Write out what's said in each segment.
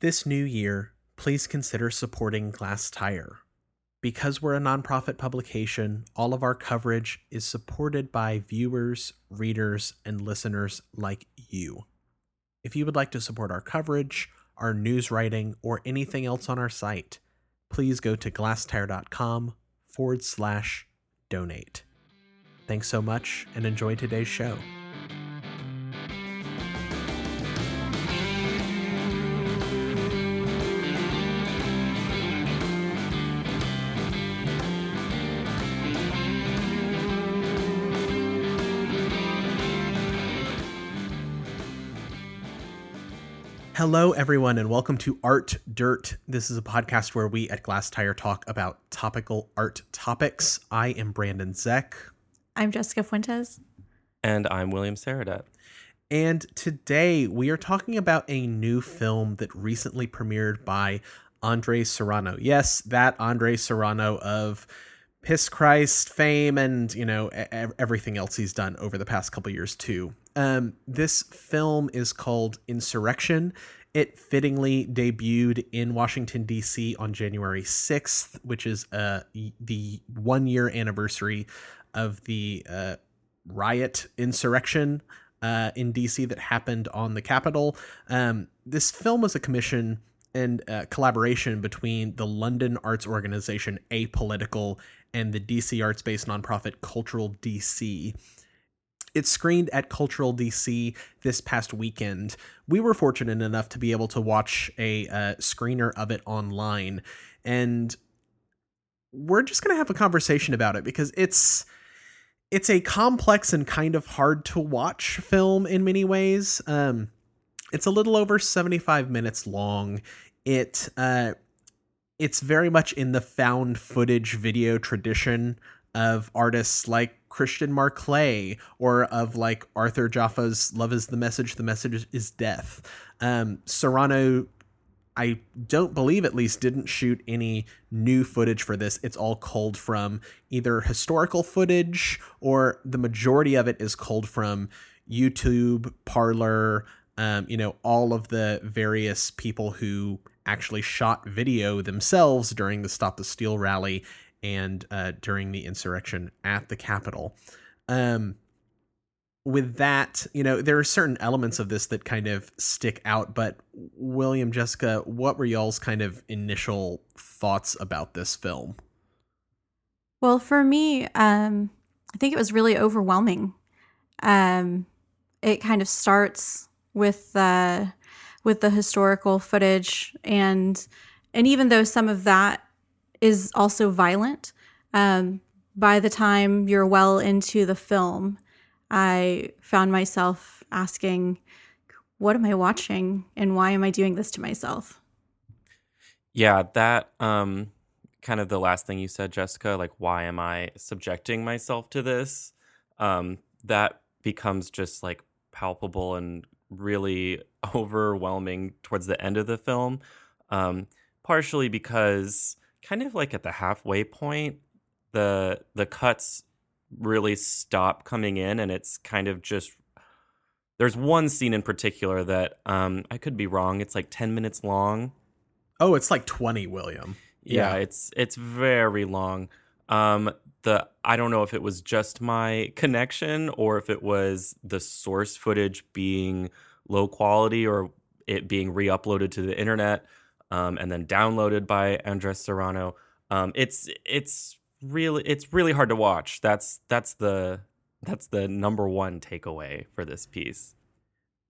This new year, please consider supporting Glasstire. Because we're a nonprofit publication, all of our coverage is supported by viewers, readers, and listeners like you. If you would like to support our coverage, our news writing, or anything else on our site, please go to glasstire.com forward slash donate. Thanks so much and enjoy today's show. Hello, everyone, and welcome to Art Dirt. This is a podcast where we at Glasstire talk about topical art topics. I am Brandon Zech. I'm Jessica Fuentes. And I'm William Sarradet. And today we are talking about a new film that recently premiered by Andres Serrano. Yes, that Andres Serrano of Piss Christ fame and, you know, everything else he's done over the past couple years too. Um, this film is called Insurrection. It fittingly debuted in Washington D.C. on January 6th, which is uh, the one year anniversary of the uh, riot insurrection uh, in DC that happened on the Capitol. Um, this film was a commission and uh, collaboration between the London arts organization Apolitical and the DC arts based nonprofit Cultural DC. It screened at Cultural DC this past weekend. We were fortunate enough to be able to watch a uh, screener of it online, and we're just going to have a conversation about it because it's it's a complex and kind of hard to watch film in many ways. Um, it's a little over 75 minutes long. It uh, it's very much in the found footage video tradition of artists like Christian Marclay or of like Arthur Jafa's Love is the Message, the Message is Death. Um, Serrano, I don't believe at least, didn't shoot any new footage for this. It's all culled from either historical footage or the majority of it is culled from YouTube, Parler, um, you know, all of the various people who actually shot video themselves during the Stop the Steal rally and uh, during the insurrection at the Capitol. Um, with that, you know, there are certain elements of this that kind of stick out. But William, Jessica, what were y'all's kind of initial thoughts about this film? Well, for me, um, I think it was really overwhelming. Um, it kind of starts with uh, with the historical footage. And and even though some of that is also violent um, by the time you're well into the film i found myself asking what am i watching and why am i doing this to myself? Yeah that um kind of the last thing you said jessica like why am i subjecting myself to this? Um that becomes just like palpable and really overwhelming towards the end of the film. Um, partially because kind of like at the halfway point, the the cuts really stop coming in, and it's kind of just. There's one scene in particular that um, I could be wrong. It's like ten minutes long. Oh, it's like twenty, William. Yeah, yeah it's it's very long. Um, the I don't know if it was just my connection or if it was the source footage being low quality or it being re-uploaded to the internet um, and then downloaded by Andres Serrano. Um, it's it's really it's really hard to watch. That's that's the that's the number one takeaway for this piece.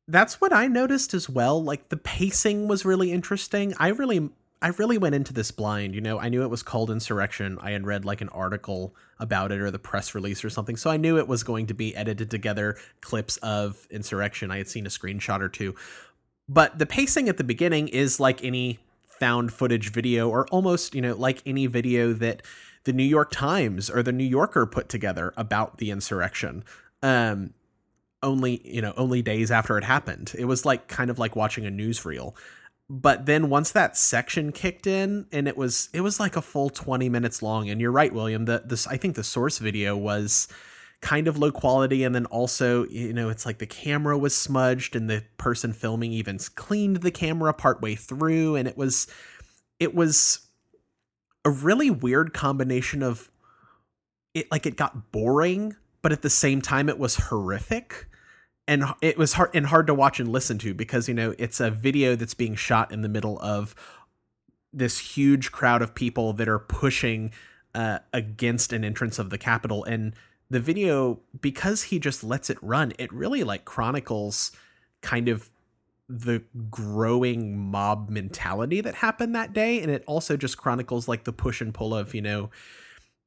That's what I noticed as well. Like the pacing was really interesting. I really I really went into this blind. You know, I knew it was called Insurrection. I had read like an article about it or the press release or something. So I knew it was going to be edited together clips of Insurrection. I had seen a screenshot or two. But the pacing at the beginning is like any found footage video or almost, you know, like any video that the New York Times or the New Yorker put together about the insurrection. Um only, you know, only days after it happened. It was like kind of like watching a newsreel but then once that section kicked in and it was it was like a full 20 minutes long and you're right william the this i think the source video was kind of low quality and then also you know it's like the camera was smudged and the person filming even cleaned the camera partway through and it was it was a really weird combination of it like it got boring but at the same time it was horrific and it was hard and hard to watch and listen to because you know it's a video that's being shot in the middle of this huge crowd of people that are pushing uh, against an entrance of the Capitol. And the video because he just lets it run it really like chronicles kind of the growing mob mentality that happened that day. And it also just chronicles like the push and pull of you know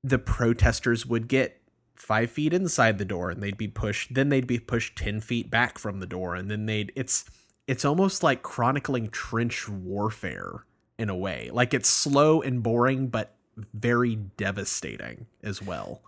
the protesters would get five feet inside the door and they'd be pushed then they'd be pushed 10 feet back from the door and then they'd it's it's almost like chronicling trench warfare in a way like it's slow and boring but very devastating as well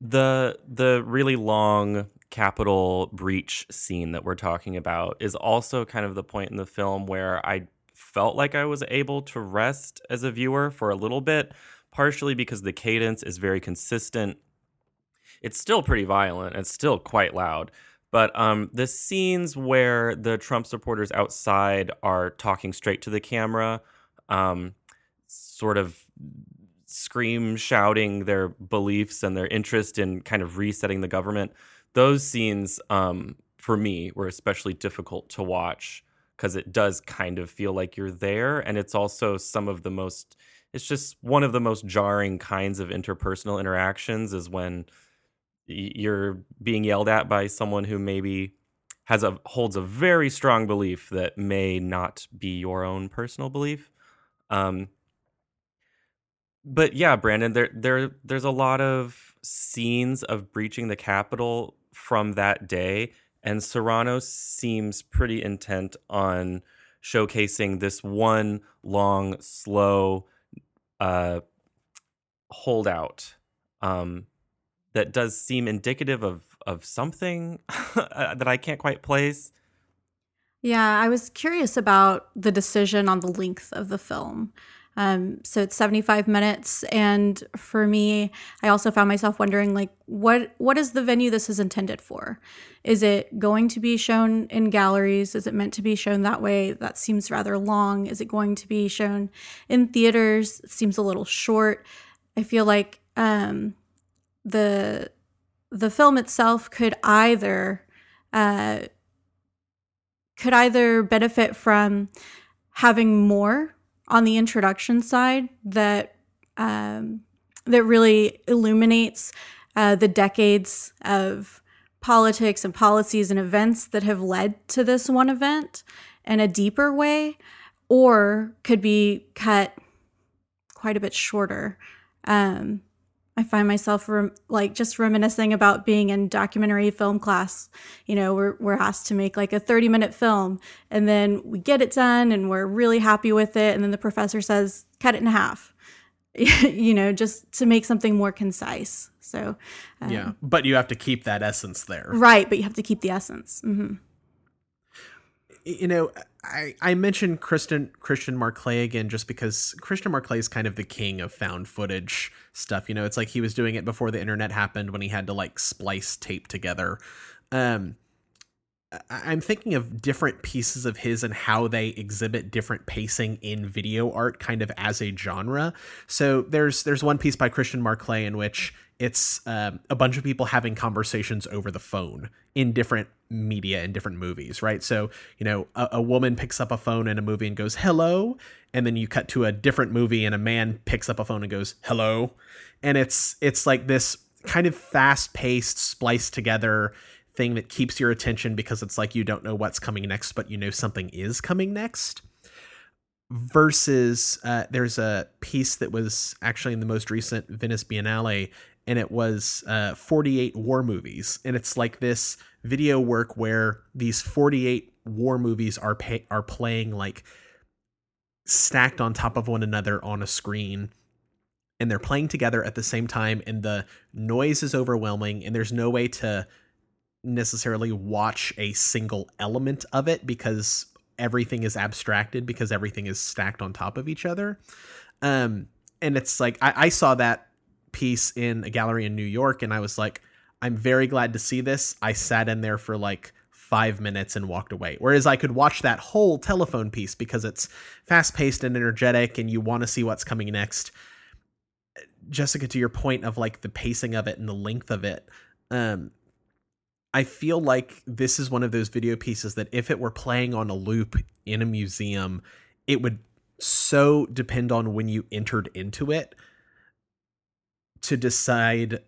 the the really long Capitol breach scene that we're talking about is also kind of the point in the film where I felt like I was able to rest as a viewer for a little bit, partially because the cadence is very consistent. It's still pretty violent, it's still quite loud. But um, the scenes where the Trump supporters outside are talking straight to the camera, um, sort of scream shouting their beliefs and their interest in kind of resetting the government those scenes um, for me were especially difficult to watch because it does kind of feel like you're there and it's also some of the most it's just one of the most jarring kinds of interpersonal interactions is when you're being yelled at by someone who maybe has a holds a very strong belief that may not be your own personal belief. Um, but yeah, Brandon, there there there's a lot of scenes of breaching the Capitol from that day, and Serrano seems pretty intent on showcasing this one long, slow uh, holdout. Um, that does seem indicative of of something uh, that I can't quite place. Yeah, I was curious about the decision on the length of the film. Um, so it's 75 minutes. And for me, I also found myself wondering, like, what what is the venue this is intended for? Is it going to be shown in galleries? Is it meant to be shown that way? That seems rather long. Is it going to be shown in theaters? It seems a little short. I feel like um, the the film itself could either uh, could either benefit from having more on the introduction side that um, that really illuminates uh, the decades of politics and policies and events that have led to this one event in a deeper way, or could be cut quite a bit shorter. Um, I find myself rem- like just reminiscing about being in documentary film class. You know, we're we're asked to make like a 30 minute film and then we get it done and we're really happy with it and then the professor says cut it in half. you know, just to make something more concise. So um, Yeah, but you have to keep that essence there. Right, but you have to keep the essence. Mm-hmm. You know, I, I mentioned Christian Christian Marclay again just because Christian Marclay is kind of the king of found footage stuff. You know, it's like he was doing it before the internet happened when he had to like splice tape together. Um, I'm thinking of different pieces of his and how they exhibit different pacing in video art, kind of as a genre. So there's there's one piece by Christian Marclay in which it's um, a bunch of people having conversations over the phone in different media and different movies, right? So, you know, a, a, woman picks up a phone in a movie and goes, hello. And then you cut to a different movie and a man picks up a phone and goes, hello. And it's, it's like this kind of fast paced, spliced together thing that keeps your attention because it's like you don't know what's coming next, but you know something is coming next. Versus, uh, there's a piece that was actually in the most recent Venice Biennale and it was uh, 48 war movies. And it's like this video work where these 48 war movies are pay- are playing like stacked on top of one another on a screen and they're playing together at the same time and the noise is overwhelming and there's no way to necessarily watch a single element of it because everything is abstracted because everything is stacked on top of each other um and it's like I, I saw that piece in a gallery in New York, and I was like, I'm very glad to see this. I sat in there for like five minutes and walked away. Whereas I could watch that whole telephone piece because it's fast paced and energetic and you want to see what's coming next. Jessica, to your point of like the pacing of it and the length of it, um, I feel like this is one of those video pieces that if it were playing on a loop in a museum, it would so depend on when you entered into it to decide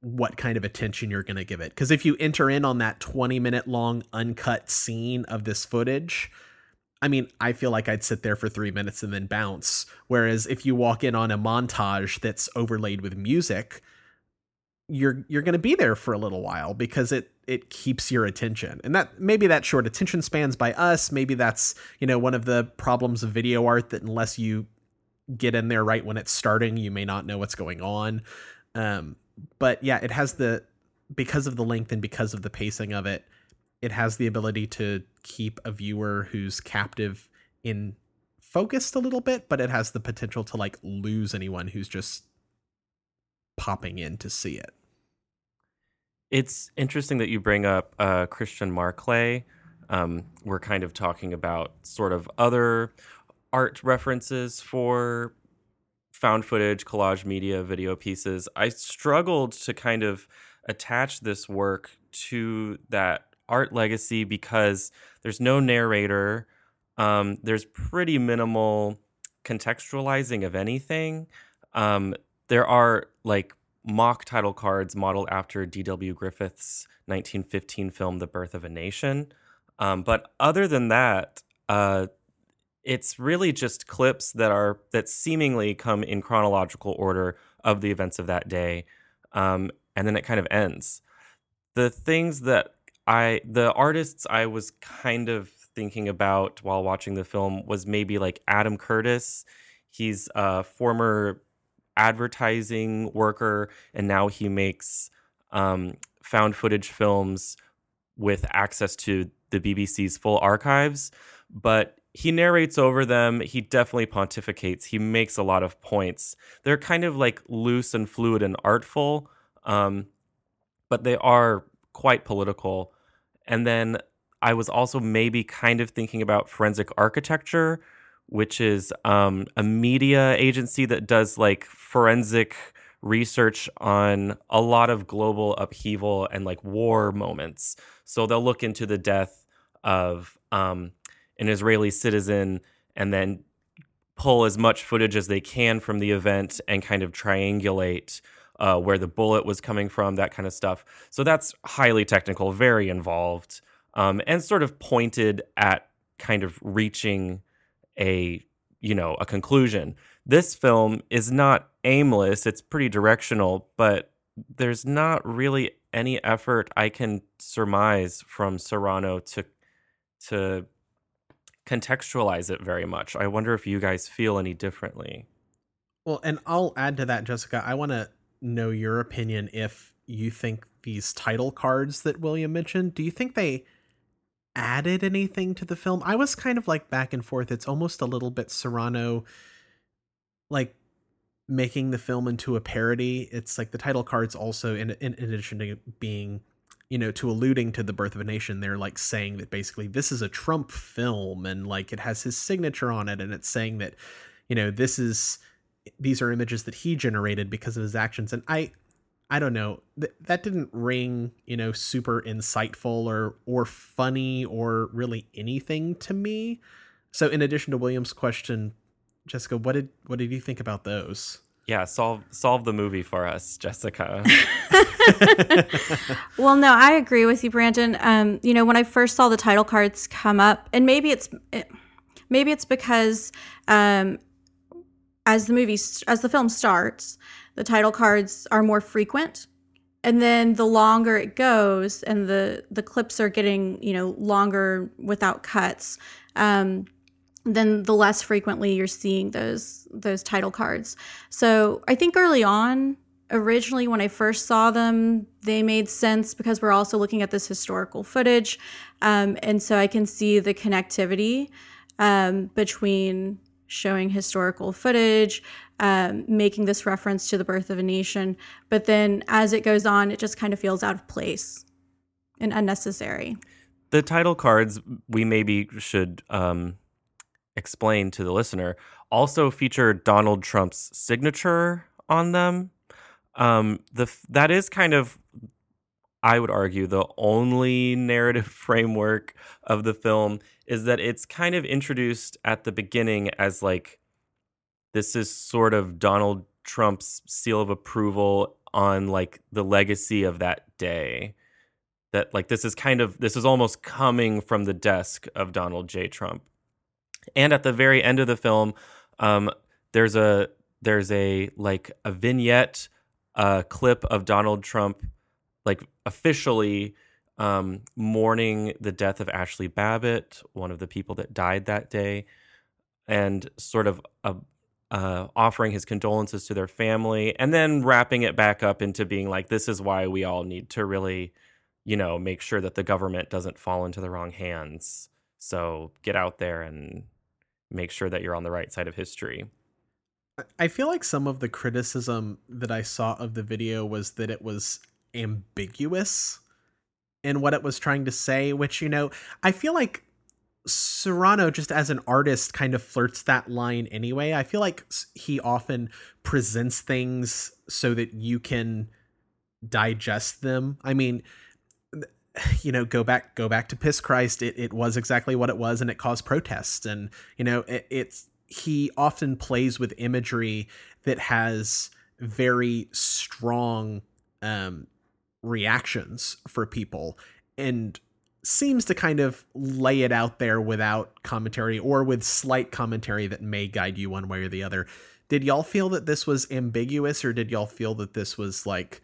what kind of attention you're going to give it. Because if you enter in on that 20 minute long uncut scene of this footage, I mean, I feel like I'd sit there for three minutes and then bounce. Whereas if you walk in on a montage that's overlaid with music, you're you're going to be there for a little while because it it keeps your attention. And that maybe that short attention spans by us, maybe that's, you know, one of the problems of video art that unless you get in there right when it's starting, you may not know what's going on. Um, but yeah, it has the because of the length and because of the pacing of it, it has the ability to keep a viewer who's captive in focused a little bit, but it has the potential to like lose anyone who's just popping in to see it. It's interesting that you bring up uh, Christian Marclay. Um, we're kind of talking about sort of other art references for found footage, collage media, video pieces. I struggled to kind of attach this work to that art legacy because there's no narrator. Um, there's pretty minimal contextualizing of anything. Um, there are like mock title cards modeled after D.W. Griffith's 1915 film, The Birth of a Nation. Um, but other than that, uh, it's really just clips that are that seemingly come in chronological order of the events of that day, um, and then it kind of ends. The things that I, the artists I was kind of thinking about while watching the film was maybe like Adam Curtis. He's a former advertising worker, and now he makes um, found footage films with access to the BBC's full archives. But he narrates over them. He definitely pontificates. He makes a lot of points. They're kind of like loose and fluid and artful, um, but they are quite political. And then I was also maybe kind of thinking about forensic architecture, which is um, a media agency that does like forensic research on a lot of global upheaval and like war moments. So they'll look into the death of um, an Israeli citizen and then pull as much footage as they can from the event and kind of triangulate uh, where the bullet was coming from, that kind of stuff. So that's highly technical, very involved, um, and sort of pointed at kind of reaching a you know a conclusion. This film is not aimless; it's pretty directional, but there's not really any effort I can surmise from Serrano to to contextualize it very much. I wonder if you guys feel any differently. Well, and I'll add to that, Jessica. I want to know your opinion if you think these title cards that William mentioned, do you think they added anything to the film? I was kind of like back and forth. It's almost a little bit Serrano like making the film into a parody. It's like the title cards also in in, addition to being you know, to alluding to the birth of a nation, they're like saying that basically this is a Trump film and like it has his signature on it, and it's saying that, you know, this is these are images that he generated because of his actions. And I I don't know, th- that didn't ring, you know, super insightful or or funny or really anything to me. So in addition to William's question, Jessica, what did what did you think about those? Yeah, solve solve the movie for us, Jessica. well, no, I agree with you, Brandon. Um, you know, when I first saw the title cards come up, and maybe it's maybe it's because um, as the movie as the film starts, the title cards are more frequent, and then the longer it goes, and the the clips are getting you know longer without cuts. Um, then the less frequently you're seeing those those title cards. So I think early on, originally when I first saw them, they made sense because we're also looking at this historical footage, um, and so I can see the connectivity um, between showing historical footage, um, making this reference to the birth of a nation. But then as it goes on, it just kind of feels out of place and unnecessary. The title cards, we maybe should um, explain to the listener, also feature Donald Trump's signature on them. Um, the that is kind of, I would argue, the only narrative framework of the film is that it's kind of introduced at the beginning as like this is sort of Donald Trump's seal of approval on like the legacy of that day. That like this is kind of this is almost coming from the desk of Donald J. Trump. And at the very end of the film, um, there's a there's a like a vignette, a clip of Donald Trump, like officially um, mourning the death of Ashley Babbitt, one of the people that died that day, and sort of a, uh, offering his condolences to their family, and then wrapping it back up into being like, this is why we all need to really, you know, make sure that the government doesn't fall into the wrong hands. So get out there and make sure that you're on the right side of history. I feel like some of the criticism that I saw of the video was that it was ambiguous in what it was trying to say, which, you know, I feel like Serrano, just as an artist, kind of flirts that line anyway. I feel like he often presents things so that you can digest them. I mean, you know, go back go back to Piss Christ. It it was exactly what it was, and it caused protests. And you know, it, it's he often plays with imagery that has very strong um, reactions for people, and seems to kind of lay it out there without commentary or with slight commentary that may guide you one way or the other. Did y'all feel that this was ambiguous or did y'all feel that this was like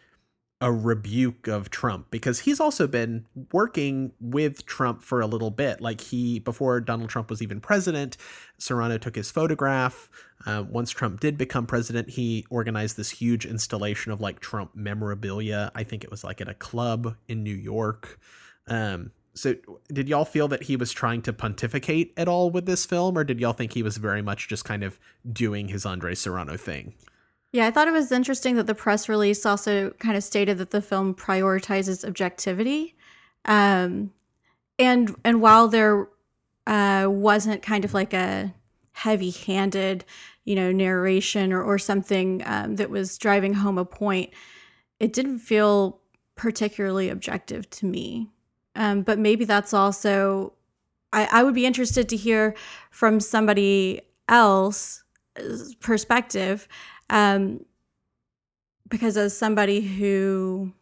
a rebuke of Trump? Because he's also been working with Trump for a little bit. Like he, before Donald Trump was even president, Serrano took his photograph. Uh, once Trump did become president, he organized this huge installation of like Trump memorabilia. I think it was like at a club in New York. Um, so did y'all feel that he was trying to pontificate at all with this film or did y'all think he was very much just kind of doing his andres serrano thing yeah i thought it was interesting that the press release also kind of stated that the film prioritizes objectivity. Um, and and while there uh, wasn't kind of like a heavy handed you know narration or, or something um, that was driving home a point it didn't feel particularly objective to me. Um, but maybe that's also, I, I would be interested to hear from somebody else perspective um, because as somebody who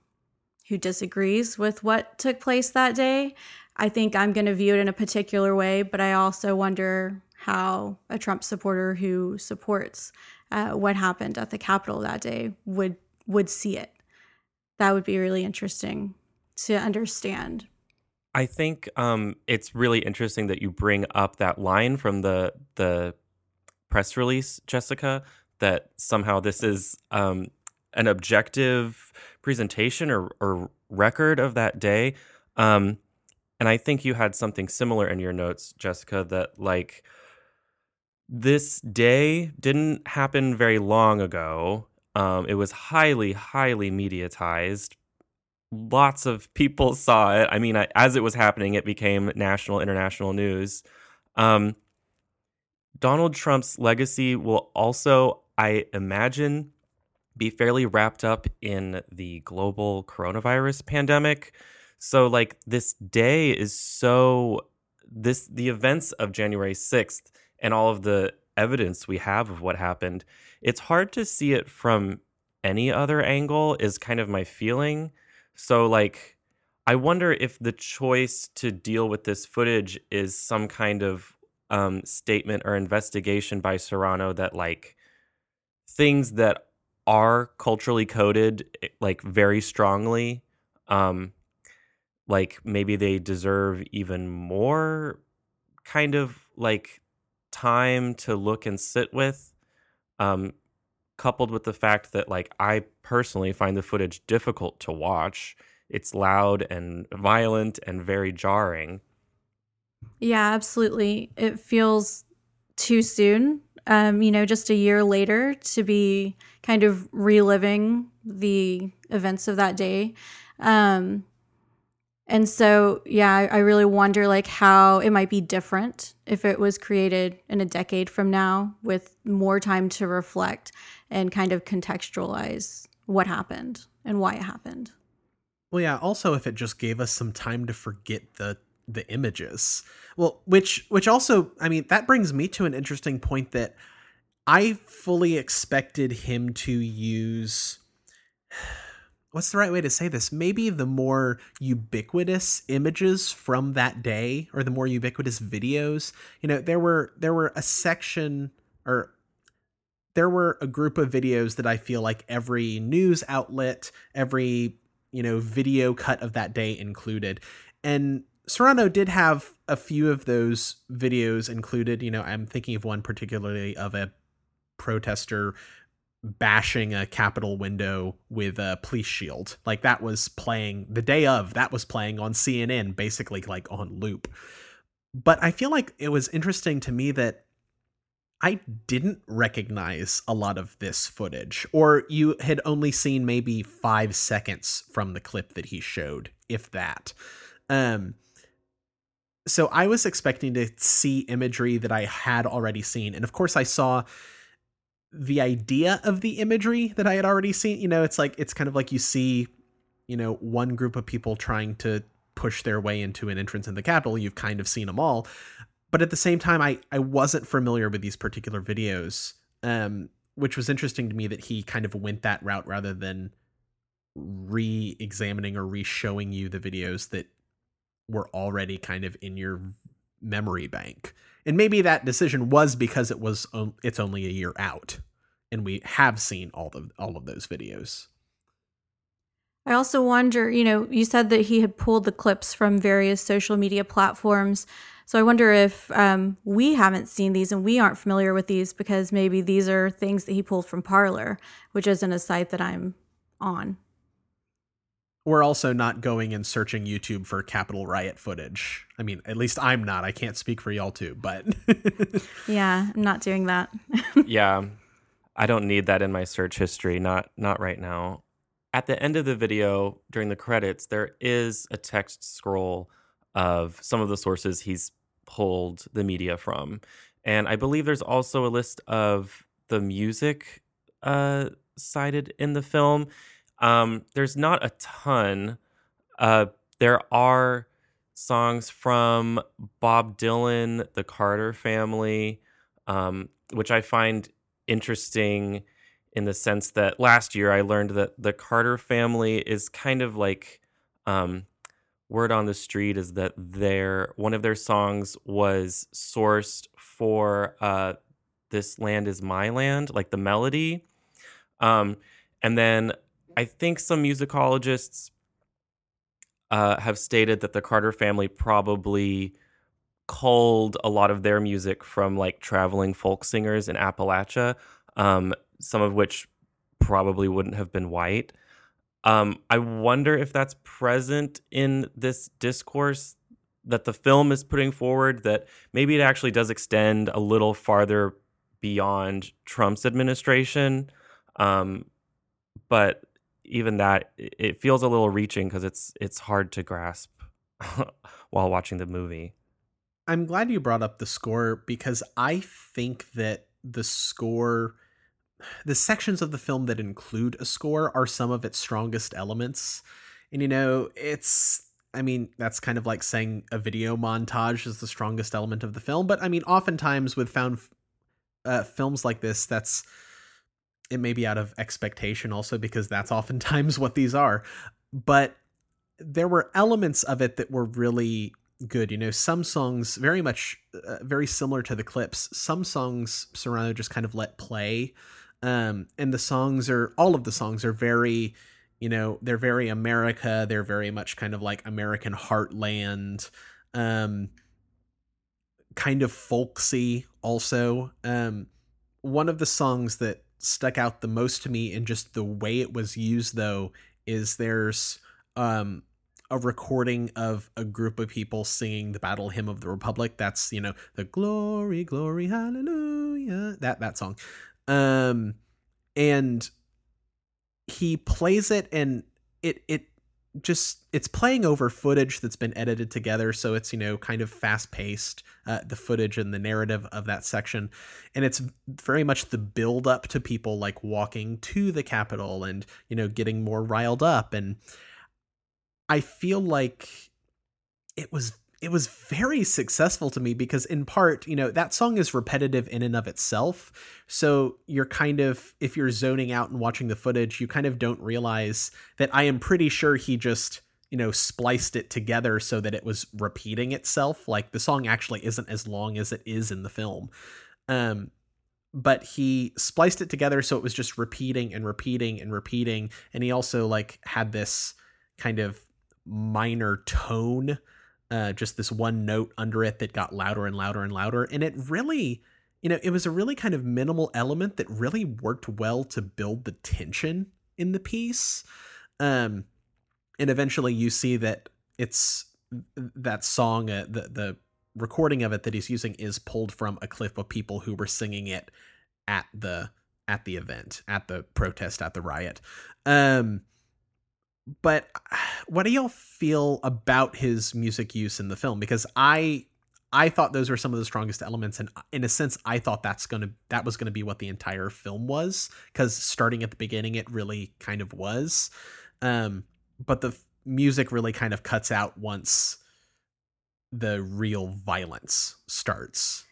who disagrees with what took place that day i think i'm going to view it in a particular way but i also wonder how a trump supporter who supports uh, what happened at the capitol that day would would see it. That would be really interesting to understand. I think um, it's really interesting that you bring up that line from the the press release, Jessica, that somehow this is um, an objective presentation or, or, record of that day. Um, and I think you had something similar in your notes, Jessica, that like this day didn't happen very long ago. Um, it was highly, highly mediatized lots of people saw it. I mean, I, as it was happening, it became national, international news. Um, Donald Trump's legacy will also, I imagine, be fairly wrapped up in the global coronavirus pandemic. So, like, this day is so, this, the events of January 6th and all of the evidence we have of what happened, it's hard to see it from any other angle, is kind of my feeling. So like I wonder if the choice to deal with this footage is some kind of um, statement or investigation by Serrano that like things that are culturally coded eh, like very strongly um like maybe they deserve even more kind of like time to look and sit with um coupled with the fact that like I personally find the footage difficult to watch. It's loud and violent and very jarring. Yeah, absolutely. It feels too soon um, you know, just a year later to be kind of reliving the events of that day. Um, and so, yeah, I, I really wonder like how it might be different if it was created in a decade from now with more time to reflect and kind of contextualize what happened and why it happened. Well, yeah. Also, if it just gave us some time to forget the the images, well, which which also, I mean, that brings me to an interesting point that I fully expected him to use what's the right way to say this? Maybe the more ubiquitous images from that day or the more ubiquitous videos. You know, there were there were a section or there were a group of videos that I feel like every news outlet, every, you know, video cut of that day included. And Serrano did have a few of those videos included. You know, I'm thinking of one particularly of a protester bashing a Capitol window with a police shield. Like that was playing the day of, that was playing on CNN, basically like on loop. But I feel like it was interesting to me that I didn't recognize a lot of this footage, or you had only seen maybe five seconds from the clip that he showed, if that. Um, so I was expecting to see imagery that I had already seen. And of course, I saw the idea of the imagery that I had already seen. You know, it's like it's kind of like you see, you know, one group of people trying to push their way into an entrance in the Capitol. You've kind of seen them all, but at the same time, I I wasn't familiar with these particular videos, um, which was interesting to me that he kind of went that route rather than re-examining or re-showing you the videos that were already kind of in your memory bank. And maybe that decision was because it was it's only a year out and we have seen all of all of those videos. I also wonder you know you said that he had pulled the clips from various social media platforms. So i wonder if um, we haven't seen these and we aren't familiar with these because maybe these are things that he pulled from parler which isn't a site that i'm on we're also not going and searching YouTube for Capitol riot footage. I mean, at least I'm not. I can't speak for y'all too, but yeah, I'm not doing that. yeah. I don't need that in my search history, not not right now. At the end of the video during the credits, there is a text scroll of some of the sources he's pulled the media from. And I believe there's also a list of the music uh, cited in the film um, there's not a ton. Uh, there are songs from Bob Dylan, the Carter family, um, which I find interesting in the sense that last year I learned that the Carter family is kind of like um, word on the street is that their one of their songs was sourced for uh, "This Land Is My Land," like the melody, um, and then I think some musicologists uh, have stated that the Carter family probably culled a lot of their music from like traveling folk singers in Appalachia, um, some of which probably wouldn't have been white. Um, I wonder if that's present in this discourse that the film is putting forward, that maybe it actually does extend a little farther beyond Trump's administration. Um, but even that it feels a little reaching because it's it's hard to grasp while watching the movie. I'm glad you brought up the score because I think that the score the sections of the film that include a score are some of its strongest elements. And you know, it's I mean, that's kind of like saying a video montage is the strongest element of the film, but I mean, oftentimes with found uh, films like this, that's it may be out of expectation also because that's oftentimes what these are. But there were elements of it that were really good you know some songs very much uh, very similar to the clips. Some songs serrano just kind of let play um and the songs are all of the songs are very you know they're very america they're very much kind of like american heartland um kind of folksy also. Um one of the songs that stuck out the most to me in just the way it was used though is there's um a recording of a group of people singing the battle hymn of the republic. That's you know the glory glory hallelujah that that song. Um and he plays it and it it just it's playing over footage that's been edited together so it's you know kind of fast paced uh, the footage and the narrative of that section. And it's very much the build up to people like walking to the capitol and you know getting more riled up. And i feel like it was it was very successful to me because in part you know that song is repetitive in and of itself. So you're kind of if you're zoning out and watching the footage you kind of don't realize that i am pretty sure he just you know spliced it together so that it was repeating itself. Like the song actually isn't as long as it is in the film. Um but he spliced it together so it was just repeating and repeating and repeating. And he also like had this kind of minor tone uh, just this one note under it that got louder and louder and louder. And it really, you know, it was a really kind of minimal element that really worked well to build the tension in the piece. Um, and eventually you see that it's that song, uh, the, the recording of it that he's using is pulled from a clip of people who were singing it at the at the event at the protest at the riot um but what do y'all feel about his music use in the film? Because i i thought those were some of the strongest elements and in a sense i thought that's gonna that was gonna be what the entire film was because starting at the beginning it really kind of was. Um but the music really kind of cuts out once the real violence starts.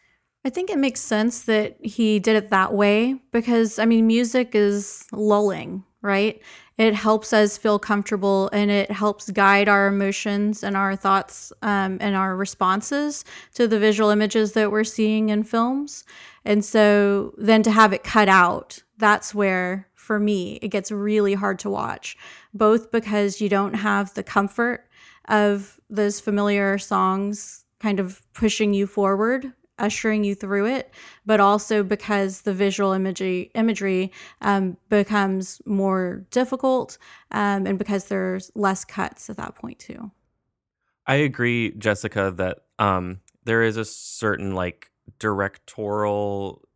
I think it makes sense that he did it that way because, I mean, music is lulling, right? It helps us feel comfortable and it helps guide our emotions and our thoughts um, and our responses to the visual images that we're seeing in films. And so then to have it cut out, that's where, for me, it gets really hard to watch, both because you don't have the comfort of those familiar songs kind of pushing you forward ushering you through it, but also because the visual imagery imagery um, becomes more difficult um, and because there's less cuts at that point too. I agree, Jessica, that um, there is a certain like directorial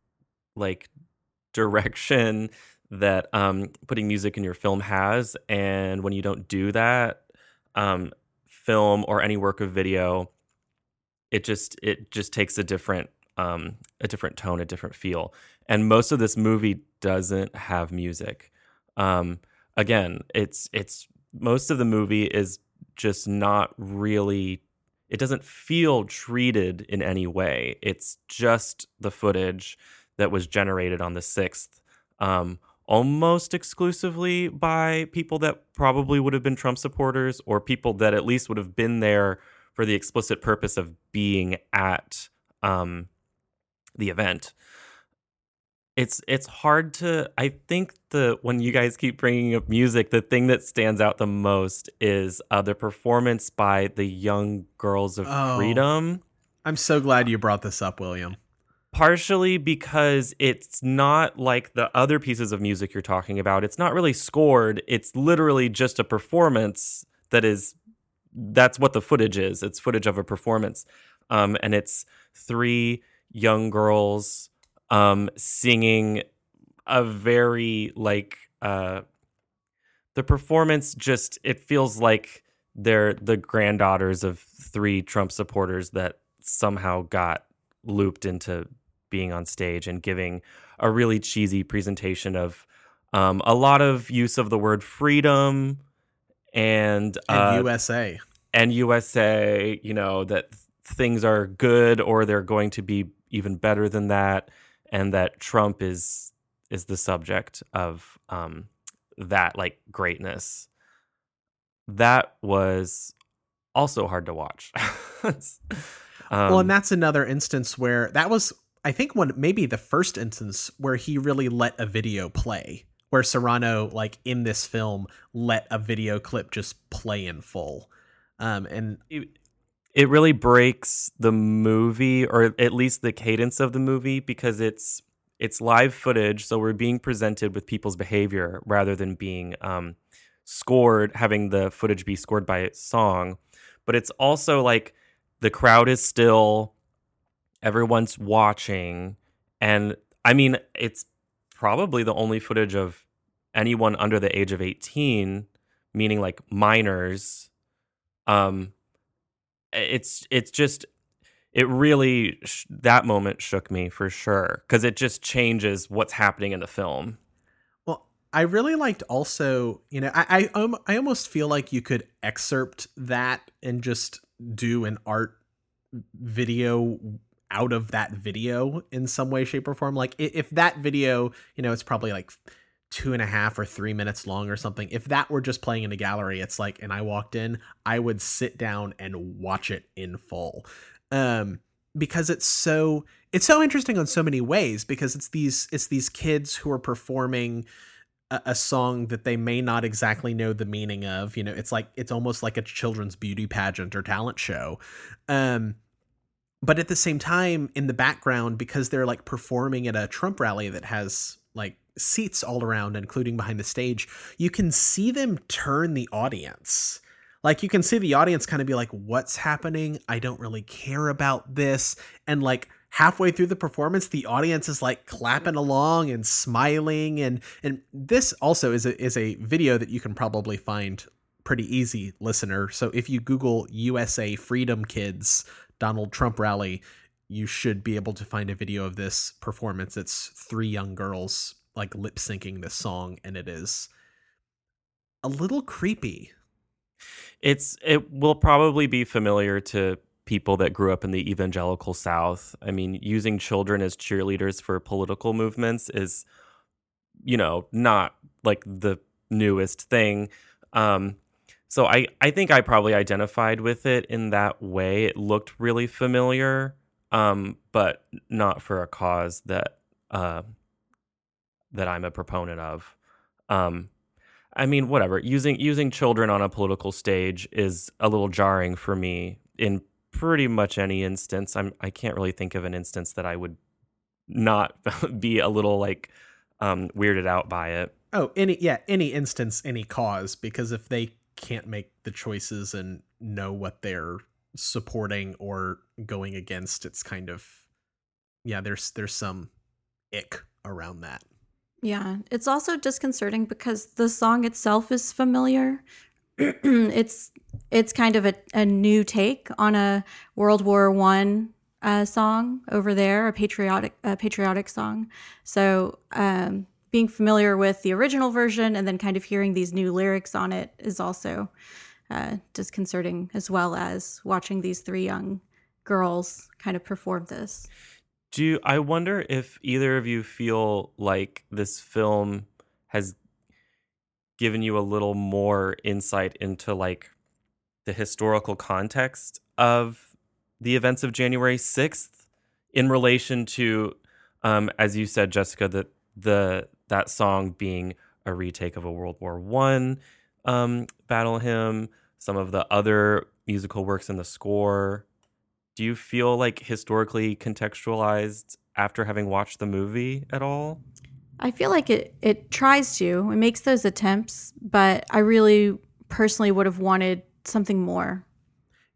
like direction that um, putting music in your film has, and when you don't do that, um, film or any work of video it just it just takes a different um, a different tone, a different feel. And most of this movie doesn't have music. Um, again, it's it's most of the movie is just not really. It doesn't feel treated in any way. It's just the footage that was generated on the sixth, um, almost exclusively by people that probably would have been Trump supporters or people that at least would have been there for the explicit purpose of being at um, the event. It's it's hard to. I think the when you guys keep bringing up music, the thing that stands out the most is uh, the performance by the young girls of oh, freedom. I'm so glad you brought this up, William. Partially because it's not like the other pieces of music you're talking about. It's not really scored. It's literally just a performance that is that's what the footage is. It's footage of a performance, um, and it's three young girls um, singing a very like uh, the performance. Just it feels like they're the granddaughters of three Trump supporters that somehow got looped into being on stage and giving a really cheesy presentation of um, a lot of use of the word freedom and, uh, USA and USA, you know, that things are good or they're going to be even better than that, and that Trump is is the subject of um, that like greatness. That was also hard to watch. um, well, and that's another instance where that was, I think, one maybe the first instance where he really let a video play where Serrano, like in this film, let a video clip just play in full. Um, and it, it really breaks the movie, or at least the cadence of the movie, because it's it's live footage, so we're being presented with people's behavior rather than being um, scored, having the footage be scored by song, but it's also like the crowd is still, everyone's watching. And I mean, it's probably the only footage of anyone under the age of 18, meaning like minors. Um, it's it's just it really sh- that moment shook me for sure because it just changes what's happening in the film. Well, I really liked also, you know, I I, um, I almost feel like you could excerpt that and just do an art video out of that video in some way, shape, or form. Like if that video, you know, it's probably like two and a half or three minutes long or something. If that were just playing in a gallery, it's like, and I walked in, I would sit down and watch it in full um, because it's so it's so interesting on so many ways because it's these it's these kids who are performing a, a, song that they may not exactly know the meaning of you know it's like it's almost like a children's beauty pageant or talent show um but at the same time in the background because they're like performing at a trump rally that has like seats all around including behind the stage you can see them turn the audience. Like you can see the audience kind of be like what's happening? I don't really care about this. And like halfway through the performance the audience is like clapping along and smiling and and this also is a is a video that you can probably find pretty easy listener. So if you google usa freedom kids donald trump rally you should be able to find a video of this performance it's three young girls like lip syncing this song and it is a little creepy it's it will probably be familiar to people that grew up in the evangelical South. I mean, using children as cheerleaders for political movements is, you know, not like the newest thing. Um, so I, I think I probably identified with it in that way. It looked really familiar, um, but not for a cause that uh, that I'm a proponent of. Um, I mean, whatever. Using using children on a political stage is a little jarring for me in pretty much any instance. I'm I can't really think of an instance that I would not be a little like um, weirded out by it. Oh, any yeah, any instance, any cause, because if they can't make the choices and know what they're supporting or going against, it's kind of yeah. There's there's some ick around that. Yeah, it's also disconcerting because the song itself is familiar. it's it's kind of a, a new take on a World War One uh, song over there, a patriotic a patriotic song. So um, being familiar with the original version and then kind of hearing these new lyrics on it is also uh, disconcerting, as well as watching these three young girls kind of perform this. Do you, I wonder if either of you feel like this film has given you a little more insight into like the historical context of the events of January 6th in relation to um, as you said Jessica that the that song being a retake of a World War 1 um, battle hymn some of the other musical works in the score do you feel like historically contextualized after having watched the movie at all? I feel like it it tries to. It makes those attempts, but I really personally would have wanted something more.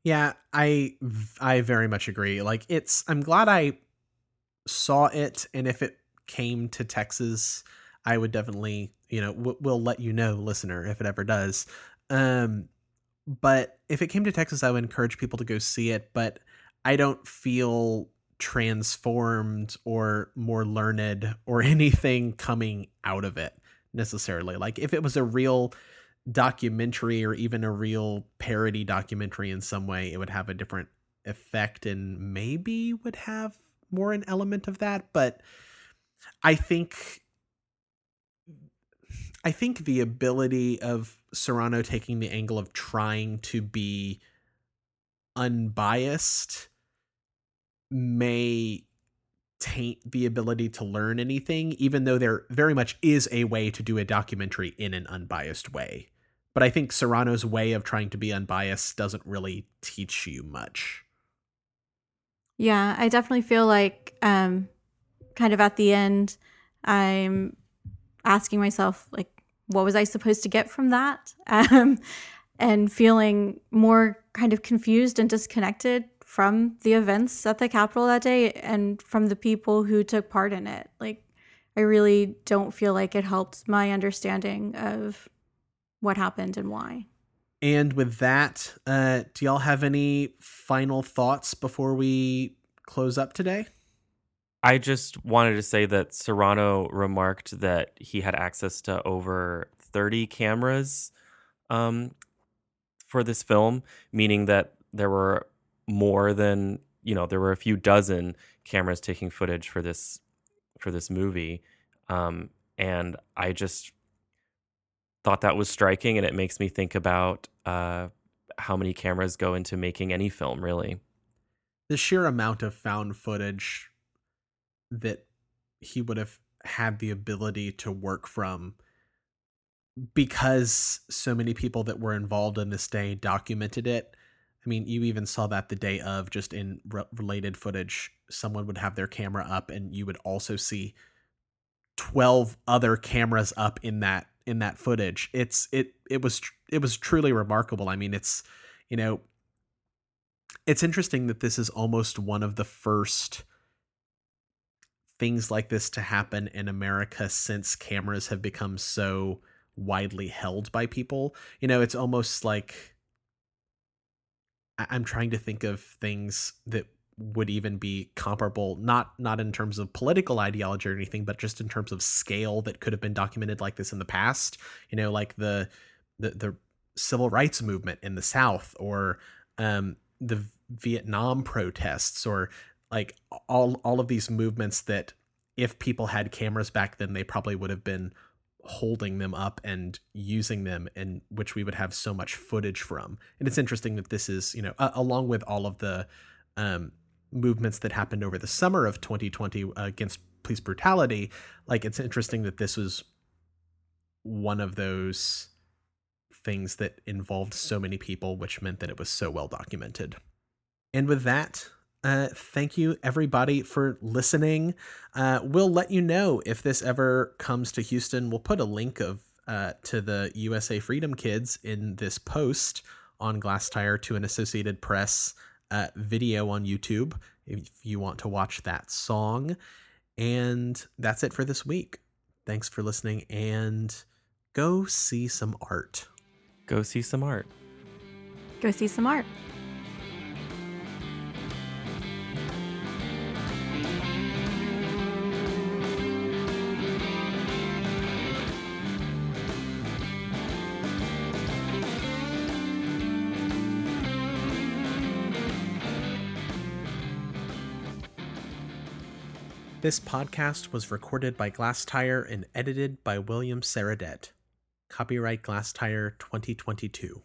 Yeah, I I very much agree. Like it's I'm glad I saw it and if it came to Texas, I would definitely, you know, w- we'll let you know listener if it ever does. Um but if it came to Texas, I would encourage people to go see it, but I don't feel transformed or more learned or anything coming out of it necessarily. Like if it was a real documentary or even a real parody documentary in some way, it would have a different effect and maybe would have more an element of that, but I think I think the ability of Serrano taking the angle of trying to be unbiased may taint the ability to learn anything, even though there very much is a way to do a documentary in an unbiased way. But I think Serrano's way of trying to be unbiased doesn't really teach you much. Yeah, I definitely feel like um kind of at the end I'm asking myself like what was I supposed to get from that? Um, and feeling more kind of confused and disconnected from the events at the Capitol that day and from the people who took part in it. Like, I really don't feel like it helped my understanding of what happened and why. And with that, uh, do y'all have any final thoughts before we close up today? I just wanted to say that Serrano remarked that he had access to over 30 cameras um, for this film, meaning that there were more than you know there were a few dozen cameras taking footage for this for this movie, um, and I just thought that was striking, and it makes me think about uh, how many cameras go into making any film, really. The sheer amount of found footage that he would have had the ability to work from because so many people that were involved in this day documented it. I mean, you even saw that the day of, just in re- related footage, someone would have their camera up, and you would also see twelve other cameras up in that in that footage. It's it it was tr- it was truly remarkable. I mean, it's you know, it's interesting that this is almost one of the first things like this to happen in America since cameras have become so widely held by people. You know, it's almost like I'm trying to think of things that would even be comparable not not in terms of political ideology or anything but just in terms of scale that could have been documented like this in the past you know like the the, the civil rights movement in the south or um, the vietnam protests or like all all of these movements that if people had cameras back then they probably would have been holding them up and using them and which we would have so much footage from. And it's interesting that this is you know uh, along with all of the um, movements that happened over the summer of 2020 against police brutality like it's interesting that this was one of those things that involved so many people which meant that it was so well documented. And with that uh, thank you everybody for listening. Uh, we'll let you know if this ever comes to Houston. We'll put a link of uh, to the USA Freedom Kids in this post on Glasstire to an Associated Press uh, video on YouTube if you want to watch that song. And that's it for this week. Thanks for listening and go see some art. Go see some art. Go see some art. This podcast was recorded by Glasstire and edited by William Sarradet. Copyright Glasstire 2022.